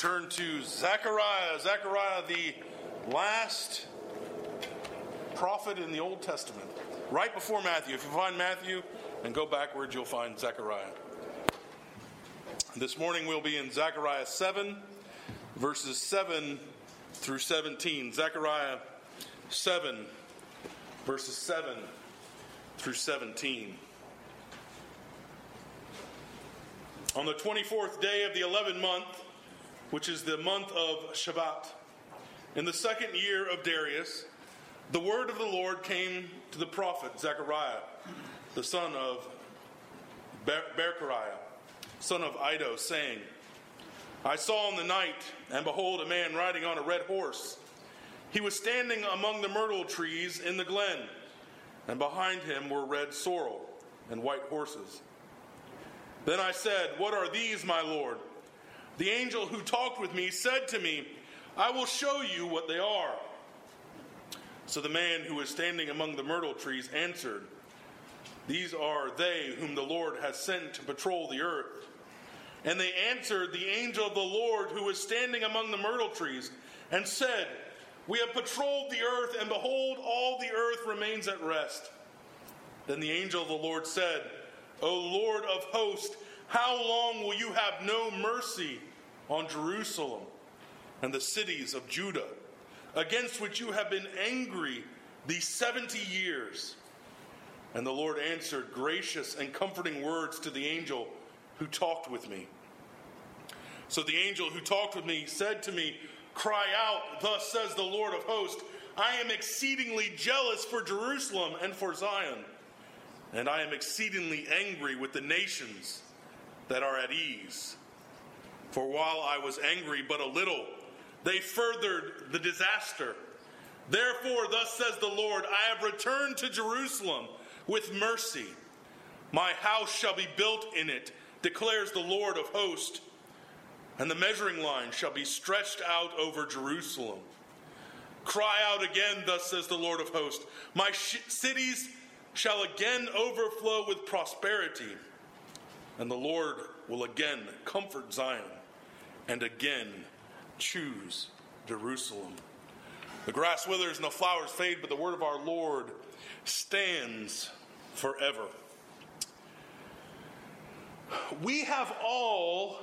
turn to Zechariah. Zechariah, the last prophet in the Old Testament, right before Matthew. If you find Matthew and go backwards, you'll find Zechariah. This morning we'll be in Zechariah 7, verses 7 through 17. Zechariah 7, verses 7 through 17. On the 24th day of the 11th month, which is the month of Shevat, in the second year of Darius, the word of the Lord came to the prophet Zechariah, the son of Ber- son of Iddo, saying, I saw in the night, and behold, a man riding on a red horse. He was standing among the myrtle trees in the glen, and behind him were red sorrel and white horses. Then I said, What are these, my Lord? The angel who talked with me said to me, I will show you what they are. So the man who was standing among the myrtle trees answered, These are they whom the Lord has sent to patrol the earth. And they answered the angel of the Lord who was standing among the myrtle trees and said, We have patrolled the earth, and behold, all the earth remains at rest. Then the angel of the Lord said, O Lord of hosts, how long will you have no mercy on Jerusalem and the cities of Judah, against which you have been angry these 70 years. And the Lord answered gracious and comforting words to the angel who talked with me. So the angel who talked with me said to me, Cry out, thus says the Lord of hosts, I am exceedingly jealous for Jerusalem and for Zion, and I am exceedingly angry with the nations that are at ease. For while I was angry but a little, they furthered the disaster. Therefore, thus says the Lord I have returned to Jerusalem with mercy. My house shall be built in it, declares the Lord of hosts, and the measuring line shall be stretched out over Jerusalem. Cry out again, thus says the Lord of hosts. My sh- cities shall again overflow with prosperity, and the Lord will again comfort Zion and again choose Jerusalem. The grass withers and the flowers fade, but the word of our Lord stands forever. We have all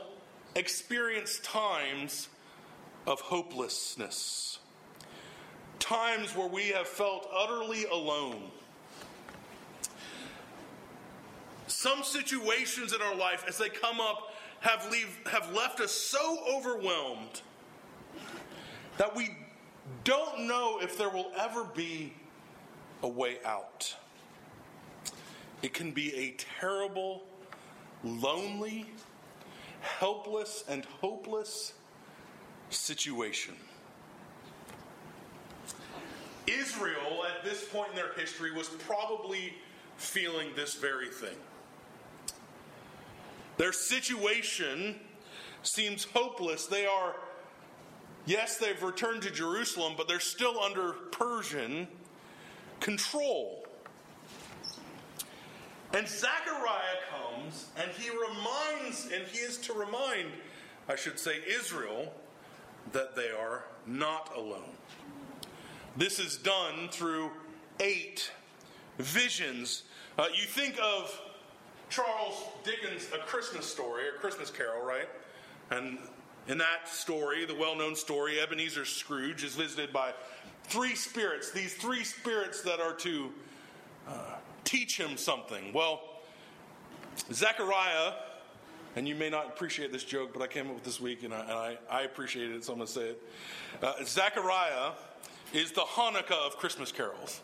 experienced times of hopelessness, times where we have felt utterly alone. Some situations in our life, as they come up, have, leave, have left us so overwhelmed that we don't know if there will ever be a way out. It can be a terrible, lonely, helpless, and hopeless situation. Israel, at this point in their history, was probably feeling this very thing. Their situation seems hopeless. They are, yes, they've returned to Jerusalem, but they're still under Persian control. And Zechariah comes and he reminds, and he is to remind, I should say, Israel, that they are not alone. This is done through eight visions. Uh, you think of Charles Dickens' A Christmas Story, or Christmas Carol, right? And in that story, the well known story, Ebenezer Scrooge is visited by three spirits, these three spirits that are to uh, teach him something. Well, Zechariah, and you may not appreciate this joke, but I came up with this week and I, and I, I appreciated it, so I'm going to say it. Uh, Zechariah is the Hanukkah of Christmas carols,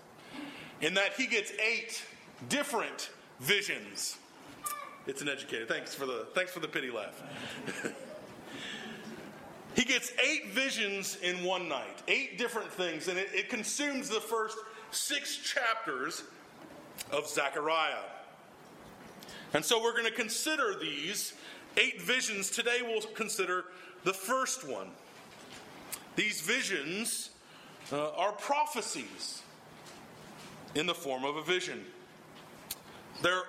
in that he gets eight different visions it's an educator. Thanks for the thanks for the pity laugh. he gets eight visions in one night, eight different things, and it, it consumes the first six chapters of Zechariah. And so we're going to consider these eight visions. Today we'll consider the first one. These visions uh, are prophecies in the form of a vision. They're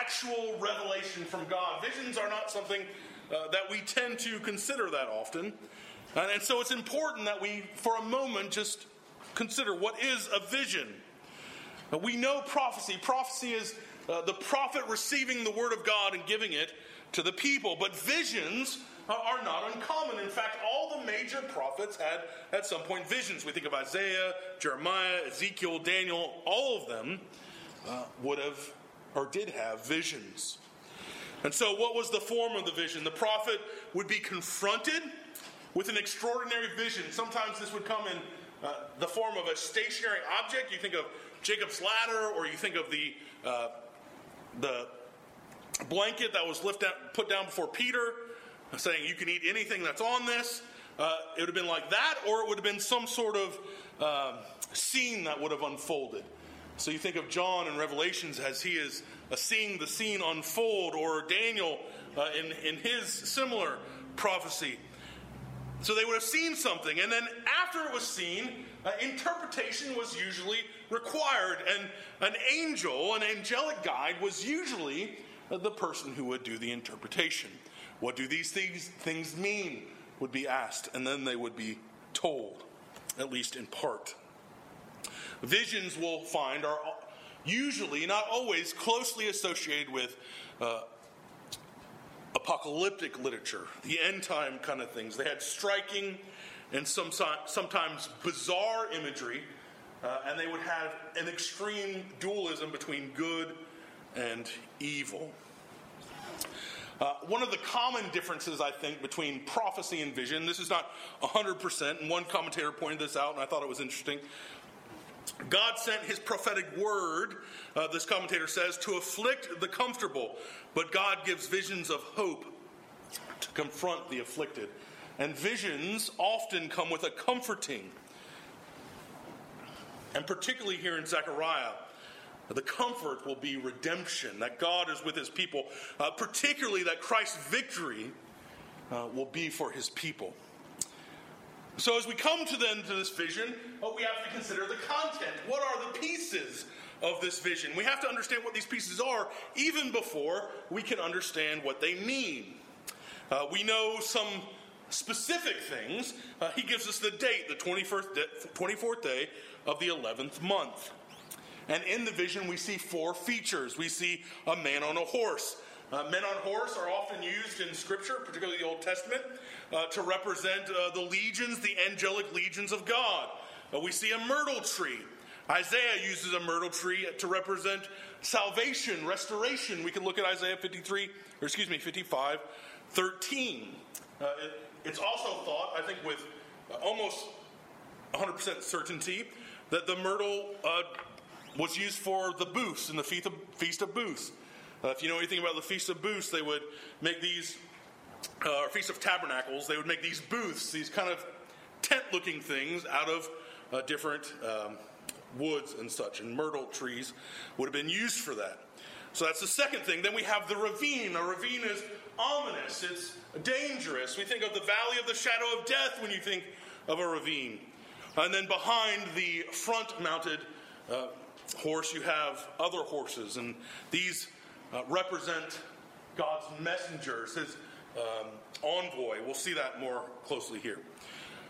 actual revelation from God. Visions are not something uh, that we tend to consider that often. And, and so it's important that we, for a moment, just consider what is a vision. Uh, we know prophecy. Prophecy is uh, the prophet receiving the word of God and giving it to the people. But visions are not uncommon. In fact, all the major prophets had at some point visions. We think of Isaiah, Jeremiah, Ezekiel, Daniel, all of them uh, would have or did have visions. And so, what was the form of the vision? The prophet would be confronted with an extraordinary vision. Sometimes this would come in uh, the form of a stationary object. You think of Jacob's ladder, or you think of the uh, the blanket that was lifted put down before Peter saying you can eat anything that's on this. Uh, it would have been like that, or it would have been some sort of uh, scene that would have unfolded. So you think of John in Revelations as he is uh, seeing the scene unfold, or Daniel uh, in, in his similar prophecy. So they would have seen something, and then after it was seen, uh, interpretation was usually required, and an angel, an angelic guide, was usually uh, the person who would do the interpretation. What do these things, things mean? Would be asked, and then they would be told, at least in part. Visions we'll find are usually, not always, closely associated with uh, apocalyptic literature, the end time kind of things. They had striking and some, sometimes bizarre imagery, uh, and they would have an extreme dualism between good and evil. Uh, one of the common differences, I think, between prophecy and vision, this is not 100%, and one commentator pointed this out, and I thought it was interesting. God sent his prophetic word, uh, this commentator says, to afflict the comfortable, but God gives visions of hope to confront the afflicted. And visions often come with a comforting. And particularly here in Zechariah, the comfort will be redemption, that God is with his people, uh, particularly that Christ's victory uh, will be for his people. So, as we come to then to this vision, uh, we have to consider the content. What are the pieces of this vision? We have to understand what these pieces are even before we can understand what they mean. Uh, we know some specific things. Uh, he gives us the date, the 21st day, 24th day of the 11th month. And in the vision, we see four features. We see a man on a horse. Uh, men on horse are often used in Scripture, particularly the Old Testament, uh, to represent uh, the legions, the angelic legions of God. Uh, we see a myrtle tree. Isaiah uses a myrtle tree to represent salvation, restoration. We can look at Isaiah 53, or excuse me, 55, 13. Uh, it, it's also thought, I think, with almost 100% certainty, that the myrtle uh, was used for the booths in the Feast of, Feast of Booths. Uh, if you know anything about the Feast of Booths, they would make these, uh, or Feast of Tabernacles, they would make these booths, these kind of tent looking things out of uh, different um, woods and such. And myrtle trees would have been used for that. So that's the second thing. Then we have the ravine. A ravine is ominous, it's dangerous. We think of the valley of the shadow of death when you think of a ravine. And then behind the front mounted uh, horse, you have other horses, and these uh, represent God's messengers, his um, envoy. We'll see that more closely here.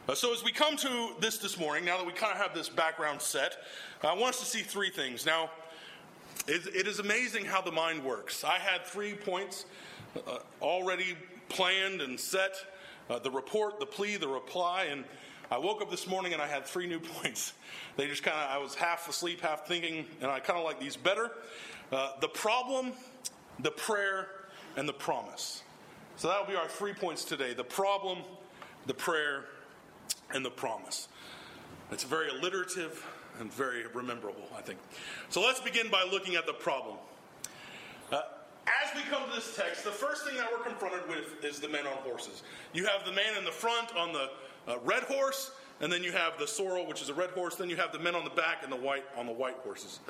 Uh, so, as we come to this this morning, now that we kind of have this background set, I want us to see three things. Now, it, it is amazing how the mind works. I had three points uh, already planned and set uh, the report, the plea, the reply, and I woke up this morning and I had three new points. They just kind of, I was half asleep, half thinking, and I kind of like these better. Uh, the problem, the prayer, and the promise. So that'll be our three points today the problem, the prayer, and the promise. It's very alliterative and very rememberable, I think. So let's begin by looking at the problem. Uh, as we come to this text, the first thing that we're confronted with is the men on horses. You have the man in the front on the uh, red horse, and then you have the sorrel, which is a red horse. Then you have the men on the back and the white on the white horses.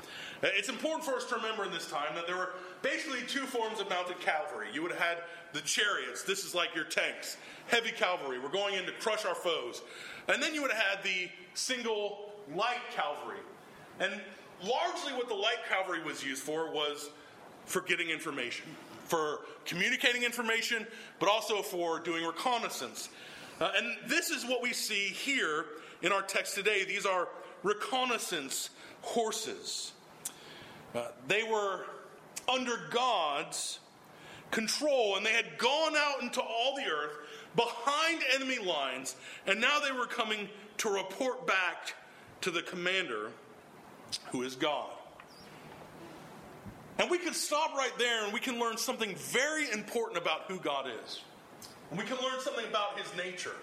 Uh, it's important for us to remember in this time that there were basically two forms of mounted cavalry. You would have had the chariots. This is like your tanks, heavy cavalry. We're going in to crush our foes. And then you would have had the single light cavalry. And largely what the light cavalry was used for was for getting information, for communicating information, but also for doing reconnaissance. Uh, and this is what we see here in our text today. These are reconnaissance horses. Uh, they were under God's control, and they had gone out into all the earth behind enemy lines, and now they were coming to report back to the commander, who is God. And we can stop right there and we can learn something very important about who God is. And we can learn something about his nature.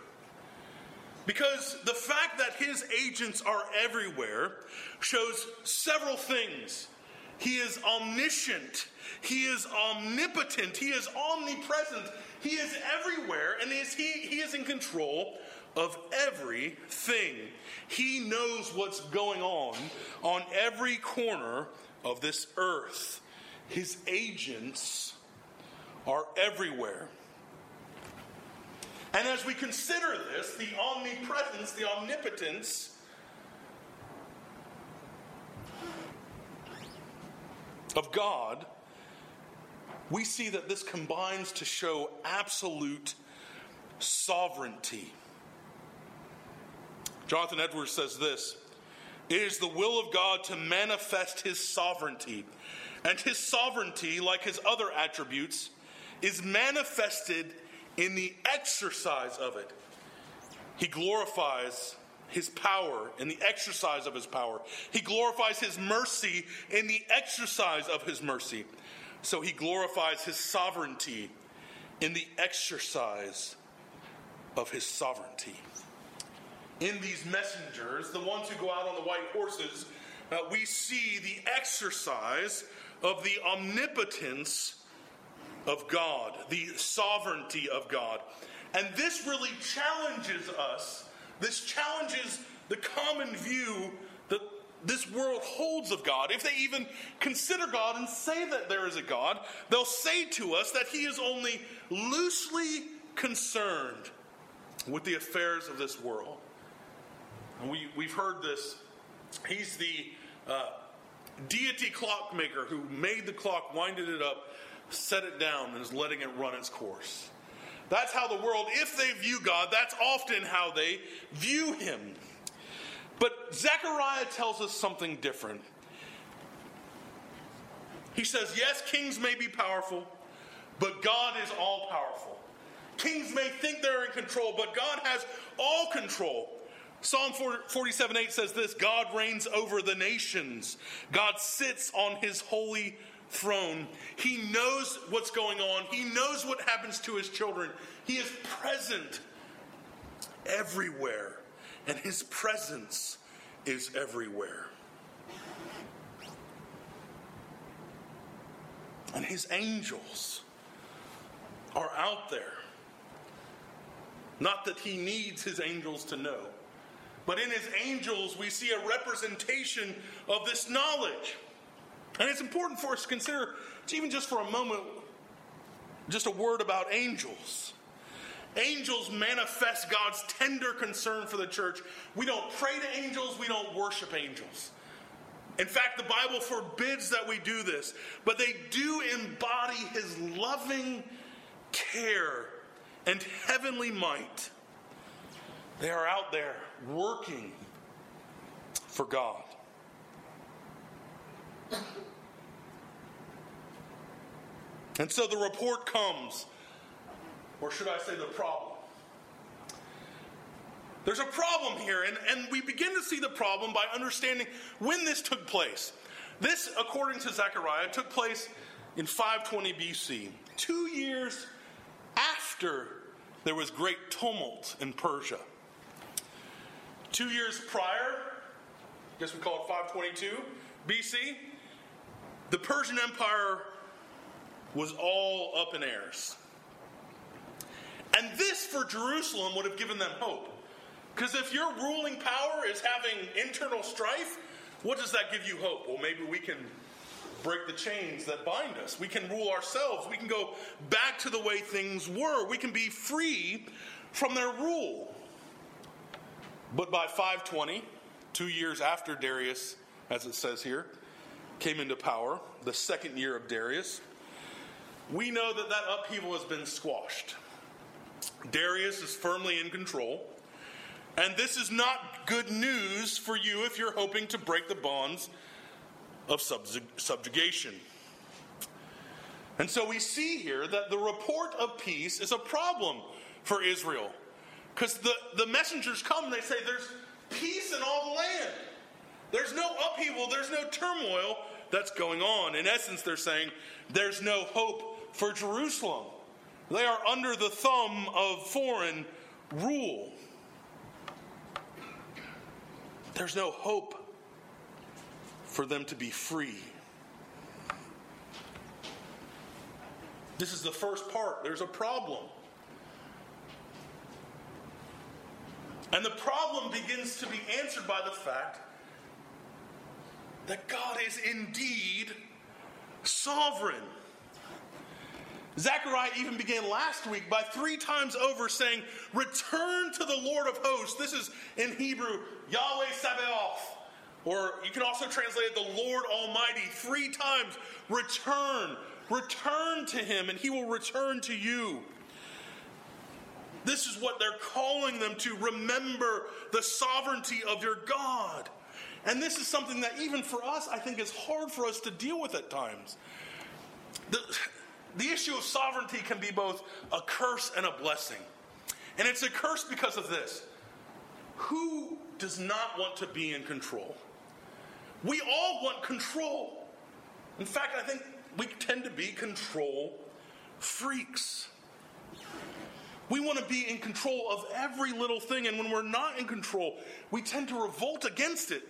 Because the fact that his agents are everywhere shows several things. He is omniscient, he is omnipotent, he is omnipresent, he is everywhere, and he is, he, he is in control of everything. He knows what's going on on every corner of this earth. His agents are everywhere. And as we consider this, the omnipresence, the omnipotence of God, we see that this combines to show absolute sovereignty. Jonathan Edwards says this It is the will of God to manifest his sovereignty, and his sovereignty, like his other attributes, is manifested in the exercise of it. He glorifies his power in the exercise of his power. He glorifies his mercy in the exercise of his mercy. So he glorifies his sovereignty in the exercise of his sovereignty. In these messengers, the ones who go out on the white horses, uh, we see the exercise of the omnipotence of God, the sovereignty of God. And this really challenges us. This challenges the common view that this world holds of God. If they even consider God and say that there is a God, they'll say to us that He is only loosely concerned with the affairs of this world. And we, we've heard this. He's the uh, deity clockmaker who made the clock, winded it up, set it down and is letting it run its course. That's how the world, if they view God, that's often how they view Him. But Zechariah tells us something different. He says, Yes, kings may be powerful, but God is all powerful. Kings may think they're in control, but God has all control. Psalm 47 8 says this God reigns over the nations, God sits on his holy throne. He knows what's going on, He knows what happens to His children. He is present everywhere, and His presence is everywhere. And His angels are out there. Not that He needs His angels to know. But in his angels, we see a representation of this knowledge. And it's important for us to consider, even just for a moment, just a word about angels. Angels manifest God's tender concern for the church. We don't pray to angels, we don't worship angels. In fact, the Bible forbids that we do this, but they do embody his loving care and heavenly might. They are out there working for God. And so the report comes, or should I say the problem? There's a problem here, and, and we begin to see the problem by understanding when this took place. This, according to Zechariah, took place in 520 BC, two years after there was great tumult in Persia. Two years prior, I guess we call it 522 BC, the Persian Empire was all up in airs. And this for Jerusalem would have given them hope. Because if your ruling power is having internal strife, what does that give you hope? Well, maybe we can break the chains that bind us. We can rule ourselves. We can go back to the way things were. We can be free from their rule. But by 520, two years after Darius, as it says here, came into power, the second year of Darius, we know that that upheaval has been squashed. Darius is firmly in control. And this is not good news for you if you're hoping to break the bonds of subjugation. And so we see here that the report of peace is a problem for Israel. Because the, the messengers come and they say, There's peace in all the land. There's no upheaval, there's no turmoil that's going on. In essence, they're saying, There's no hope for Jerusalem. They are under the thumb of foreign rule. There's no hope for them to be free. This is the first part. There's a problem. And the problem begins to be answered by the fact that God is indeed sovereign. Zechariah even began last week by three times over saying, Return to the Lord of hosts. This is in Hebrew, Yahweh Sabaoth. Or you can also translate it, the Lord Almighty. Three times, return. Return to him, and he will return to you. This is what they're calling them to. Remember the sovereignty of your God. And this is something that, even for us, I think is hard for us to deal with at times. The, the issue of sovereignty can be both a curse and a blessing. And it's a curse because of this who does not want to be in control? We all want control. In fact, I think we tend to be control freaks. We want to be in control of every little thing, and when we're not in control, we tend to revolt against it.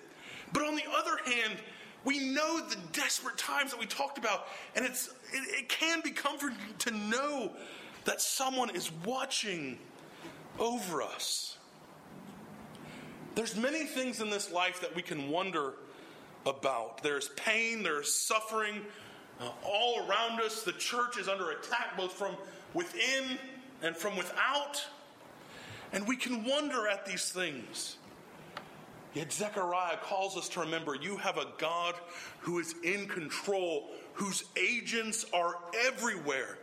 But on the other hand, we know the desperate times that we talked about, and it's it, it can be comforting to know that someone is watching over us. There's many things in this life that we can wonder about. There's pain, there's suffering uh, all around us. The church is under attack both from within and from without. And we can wonder at these things. Yet Zechariah calls us to remember you have a God who is in control, whose agents are everywhere.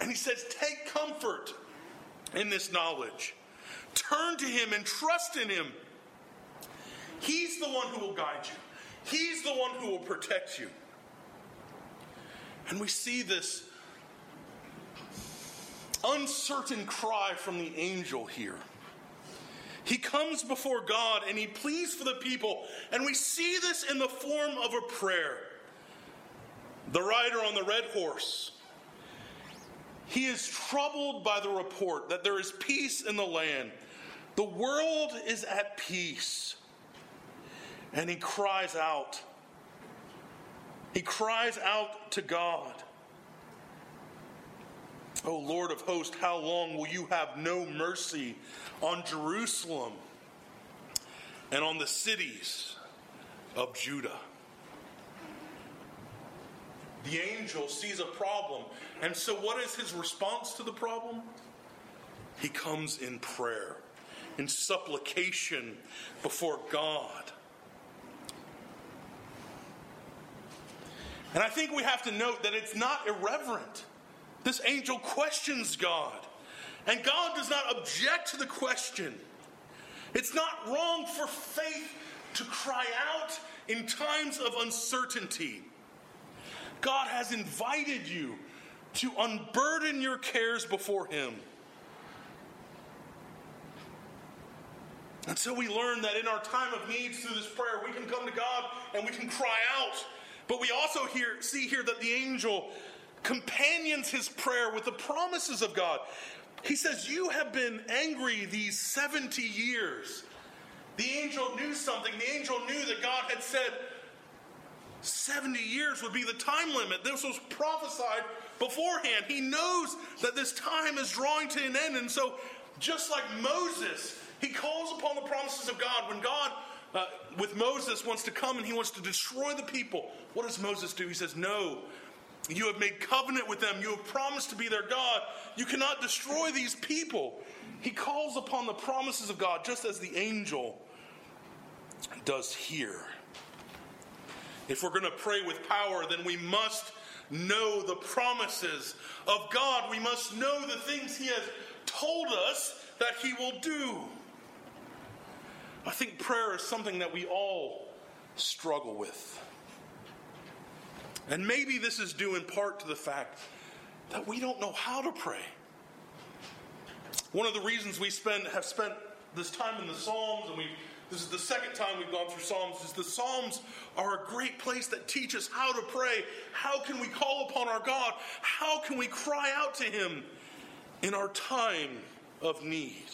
And he says, Take comfort in this knowledge. Turn to him and trust in him. He's the one who will guide you, he's the one who will protect you. And we see this uncertain cry from the angel here. He comes before God and he pleads for the people. And we see this in the form of a prayer. The rider on the red horse. He is troubled by the report that there is peace in the land. The world is at peace. And he cries out. He cries out to God. O Lord of hosts, how long will you have no mercy on Jerusalem and on the cities of Judah? The angel sees a problem. And so, what is his response to the problem? He comes in prayer, in supplication before God. And I think we have to note that it's not irreverent. This angel questions God, and God does not object to the question. It's not wrong for faith to cry out in times of uncertainty. God has invited you to unburden your cares before Him. And so we learn that in our time of need through this prayer, we can come to God and we can cry out. But we also hear, see here that the angel companions his prayer with the promises of God. He says, You have been angry these 70 years. The angel knew something. The angel knew that God had said 70 years would be the time limit. This was prophesied beforehand. He knows that this time is drawing to an end. And so, just like Moses, he calls upon the promises of God. When God, uh, with Moses, wants to come and he wants to destroy the people, what does Moses do? He says, No, you have made covenant with them. You have promised to be their God. You cannot destroy these people. He calls upon the promises of God just as the angel does here. If we're going to pray with power, then we must know the promises of God. We must know the things He has told us that He will do. I think prayer is something that we all struggle with. And maybe this is due in part to the fact that we don't know how to pray. One of the reasons we spend have spent this time in the Psalms, and we this is the second time we've gone through Psalms, is the Psalms are a great place that teach us how to pray. How can we call upon our God? How can we cry out to Him in our time of need?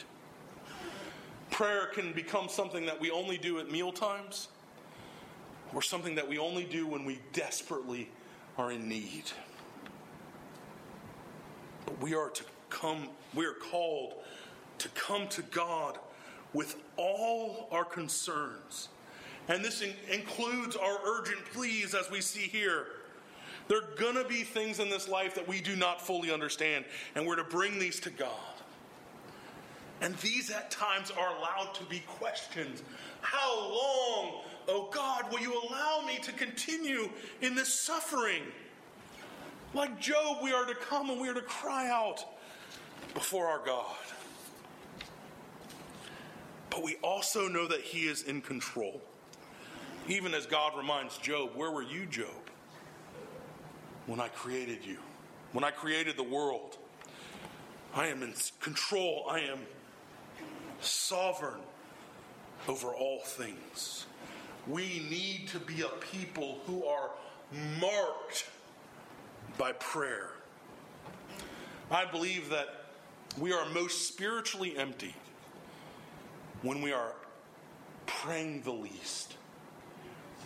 Prayer can become something that we only do at meal times or something that we only do when we desperately are in need. But we are to come, we are called to come to God with all our concerns. And this in- includes our urgent pleas, as we see here. There are going to be things in this life that we do not fully understand, and we're to bring these to God. And these at times are allowed to be questions. How long, oh God, will you allow me to continue in this suffering? Like Job, we are to come and we are to cry out before our God. But we also know that He is in control. Even as God reminds Job, Where were you, Job? When I created you, when I created the world, I am in control. I am sovereign over all things. We need to be a people who are marked by prayer. I believe that we are most spiritually empty when we are praying the least,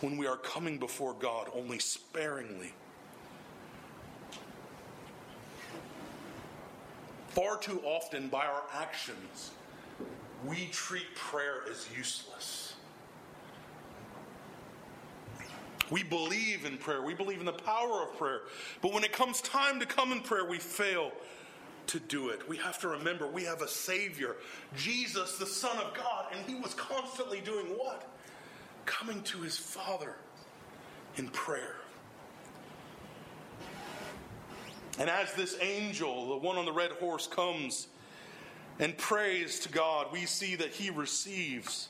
when we are coming before God only sparingly. Far too often, by our actions, we treat prayer as useless. We believe in prayer. We believe in the power of prayer. But when it comes time to come in prayer, we fail to do it. We have to remember we have a Savior, Jesus, the Son of God, and He was constantly doing what? Coming to His Father in prayer. And as this angel, the one on the red horse, comes and prays to God, we see that he receives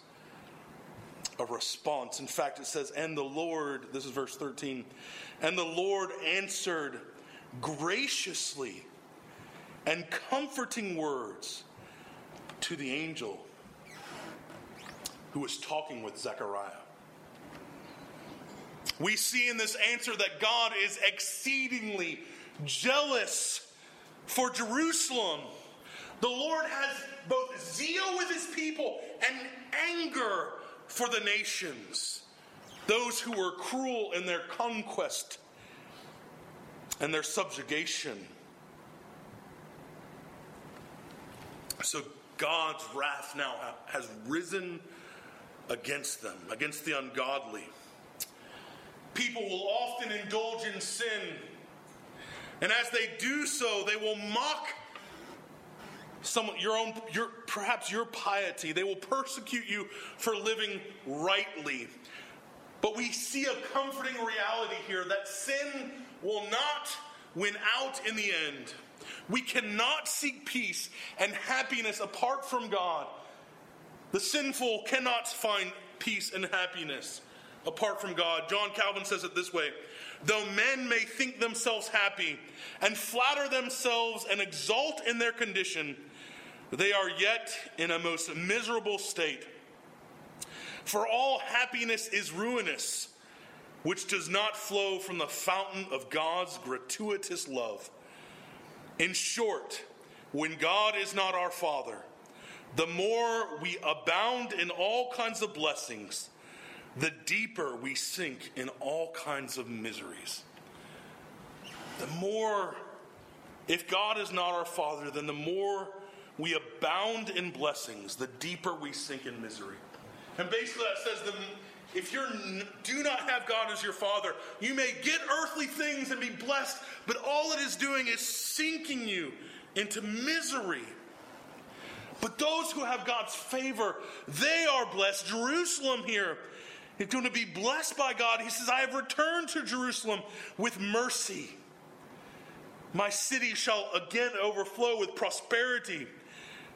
a response. In fact, it says, And the Lord, this is verse 13, and the Lord answered graciously and comforting words to the angel who was talking with Zechariah. We see in this answer that God is exceedingly jealous for Jerusalem. The Lord has both zeal with his people and anger for the nations, those who were cruel in their conquest and their subjugation. So God's wrath now has risen against them, against the ungodly. People will often indulge in sin, and as they do so, they will mock some your own your perhaps your piety. They will persecute you for living rightly. But we see a comforting reality here that sin will not win out in the end. We cannot seek peace and happiness apart from God. The sinful cannot find peace and happiness apart from God. John Calvin says it this way Though men may think themselves happy and flatter themselves and exult in their condition, they are yet in a most miserable state. For all happiness is ruinous, which does not flow from the fountain of God's gratuitous love. In short, when God is not our Father, the more we abound in all kinds of blessings, the deeper we sink in all kinds of miseries. The more, if God is not our Father, then the more we abound in blessings, the deeper we sink in misery. And basically, that says that if you do not have God as your Father, you may get earthly things and be blessed, but all it is doing is sinking you into misery. But those who have God's favor, they are blessed. Jerusalem here is going to be blessed by God. He says, I have returned to Jerusalem with mercy My city shall again overflow with prosperity,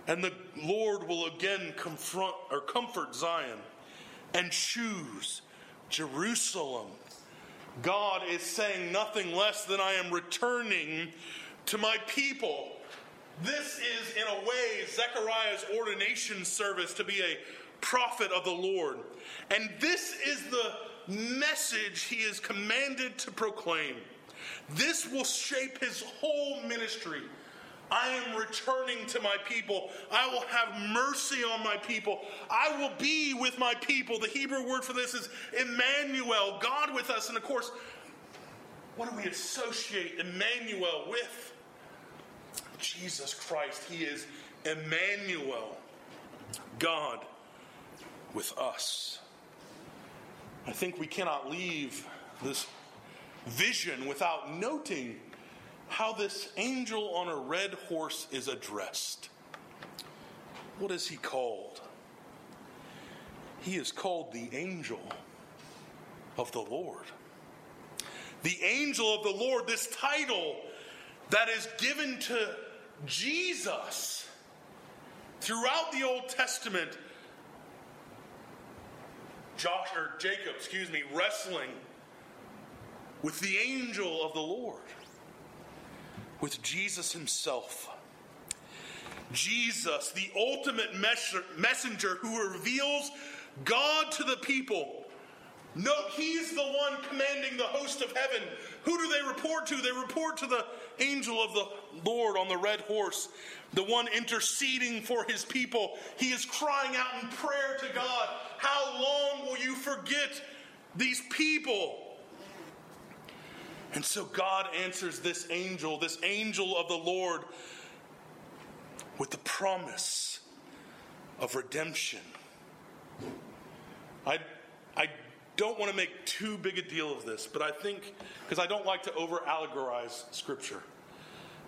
and the Lord will again confront or comfort Zion and choose Jerusalem. God is saying nothing less than I am returning to my people. This is, in a way, Zechariah's ordination service to be a prophet of the Lord. And this is the message he is commanded to proclaim. This will shape his whole ministry. I am returning to my people. I will have mercy on my people. I will be with my people. The Hebrew word for this is Emmanuel, God with us. And of course, what do we associate Emmanuel with? Jesus Christ. He is Emmanuel, God with us. I think we cannot leave this vision without noting how this angel on a red horse is addressed. What is he called? He is called the angel of the Lord. The angel of the Lord, this title that is given to Jesus throughout the Old Testament. Josh or Jacob, excuse me, wrestling with the angel of the Lord, with Jesus himself. Jesus, the ultimate messenger who reveals God to the people. Note, he's the one commanding the host of heaven. Who do they report to? They report to the angel of the Lord on the red horse, the one interceding for his people. He is crying out in prayer to God How long will you forget these people? And so God answers this angel, this angel of the Lord, with the promise of redemption. I, I don't want to make too big a deal of this, but I think, because I don't like to over allegorize Scripture,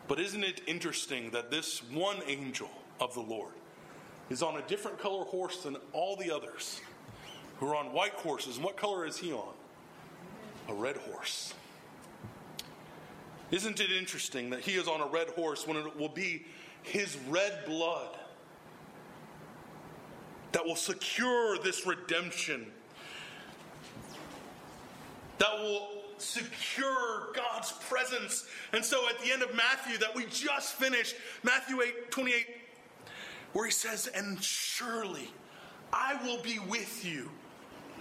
but isn't it interesting that this one angel of the Lord is on a different color horse than all the others who are on white horses? And what color is he on? A red horse. Isn't it interesting that he is on a red horse when it will be his red blood that will secure this redemption, that will secure God's presence. And so at the end of Matthew, that we just finished, Matthew 8 28, where he says, And surely I will be with you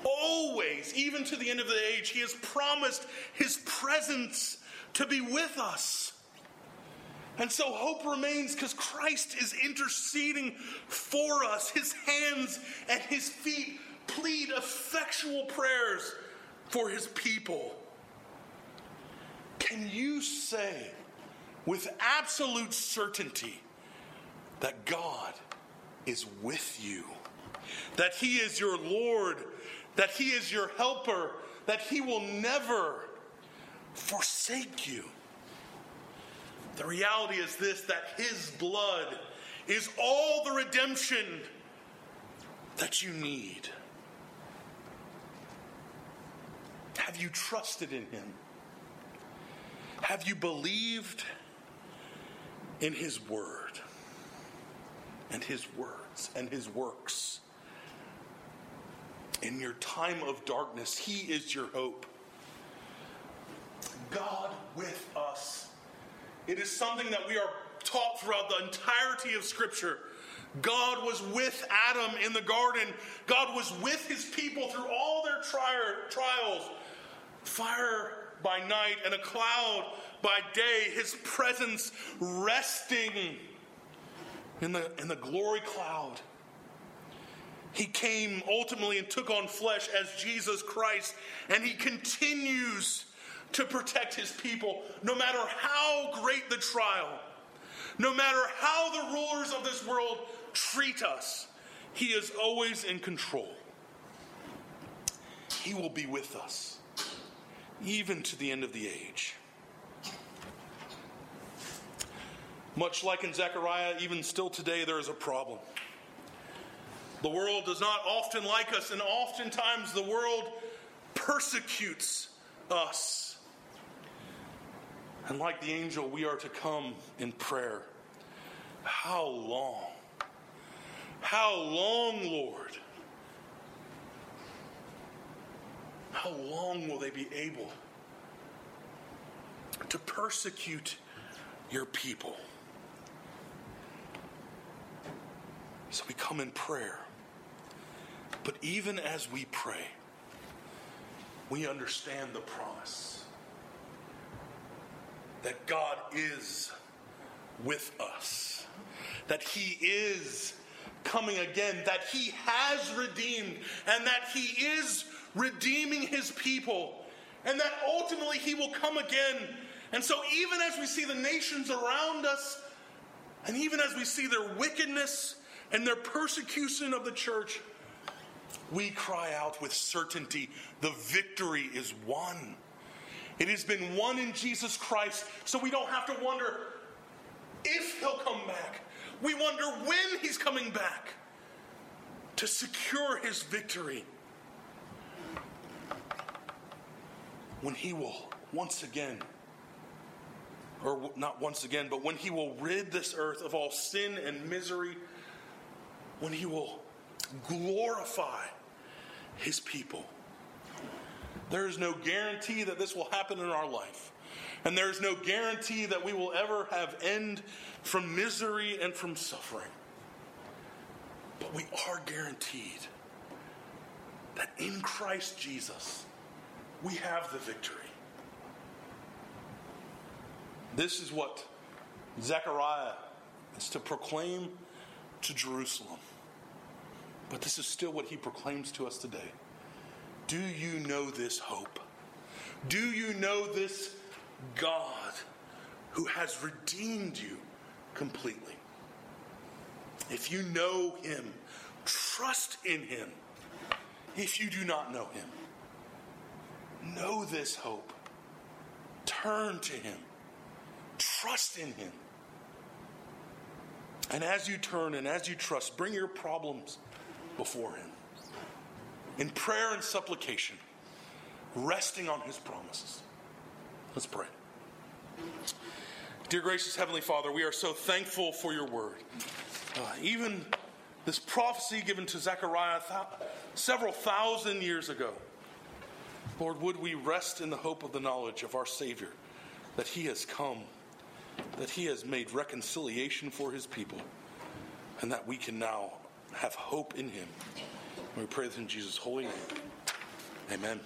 always, even to the end of the age. He has promised his presence to be with us. And so hope remains because Christ is interceding for us. His hands and his feet plead effectual prayers for his people. Can you say with absolute certainty that God is with you? That he is your Lord, that he is your helper, that he will never forsake you. The reality is this that his blood is all the redemption that you need. Have you trusted in him? Have you believed in his word and his words and his works? In your time of darkness, he is your hope. God with us. It is something that we are taught throughout the entirety of Scripture. God was with Adam in the garden. God was with his people through all their tri- trials. Fire by night and a cloud by day, his presence resting in the, in the glory cloud. He came ultimately and took on flesh as Jesus Christ, and he continues to protect his people, no matter how great the trial, no matter how the rulers of this world treat us. He is always in control. He will be with us, even to the end of the age. Much like in Zechariah, even still today, there is a problem. The world does not often like us, and oftentimes the world persecutes us. And like the angel, we are to come in prayer. How long? How long, Lord? How long will they be able to persecute your people? So we come in prayer. But even as we pray, we understand the promise that God is with us, that He is coming again, that He has redeemed, and that He is redeeming His people, and that ultimately He will come again. And so, even as we see the nations around us, and even as we see their wickedness and their persecution of the church, we cry out with certainty the victory is won. It has been won in Jesus Christ, so we don't have to wonder if he'll come back. We wonder when he's coming back to secure his victory. When he will once again, or not once again, but when he will rid this earth of all sin and misery, when he will glorify his people. There is no guarantee that this will happen in our life. And there is no guarantee that we will ever have end from misery and from suffering. But we are guaranteed that in Christ Jesus, we have the victory. This is what Zechariah is to proclaim to Jerusalem. But this is still what he proclaims to us today. Do you know this hope? Do you know this God who has redeemed you completely? If you know him, trust in him. If you do not know him, know this hope. Turn to him. Trust in him. And as you turn and as you trust, bring your problems before Him in prayer and supplication, resting on His promises. Let's pray. Dear gracious Heavenly Father, we are so thankful for your word. Uh, even this prophecy given to Zechariah th- several thousand years ago. Lord, would we rest in the hope of the knowledge of our Savior, that He has come, that He has made reconciliation for His people, and that we can now have hope in him. We pray this in Jesus' holy name. Amen.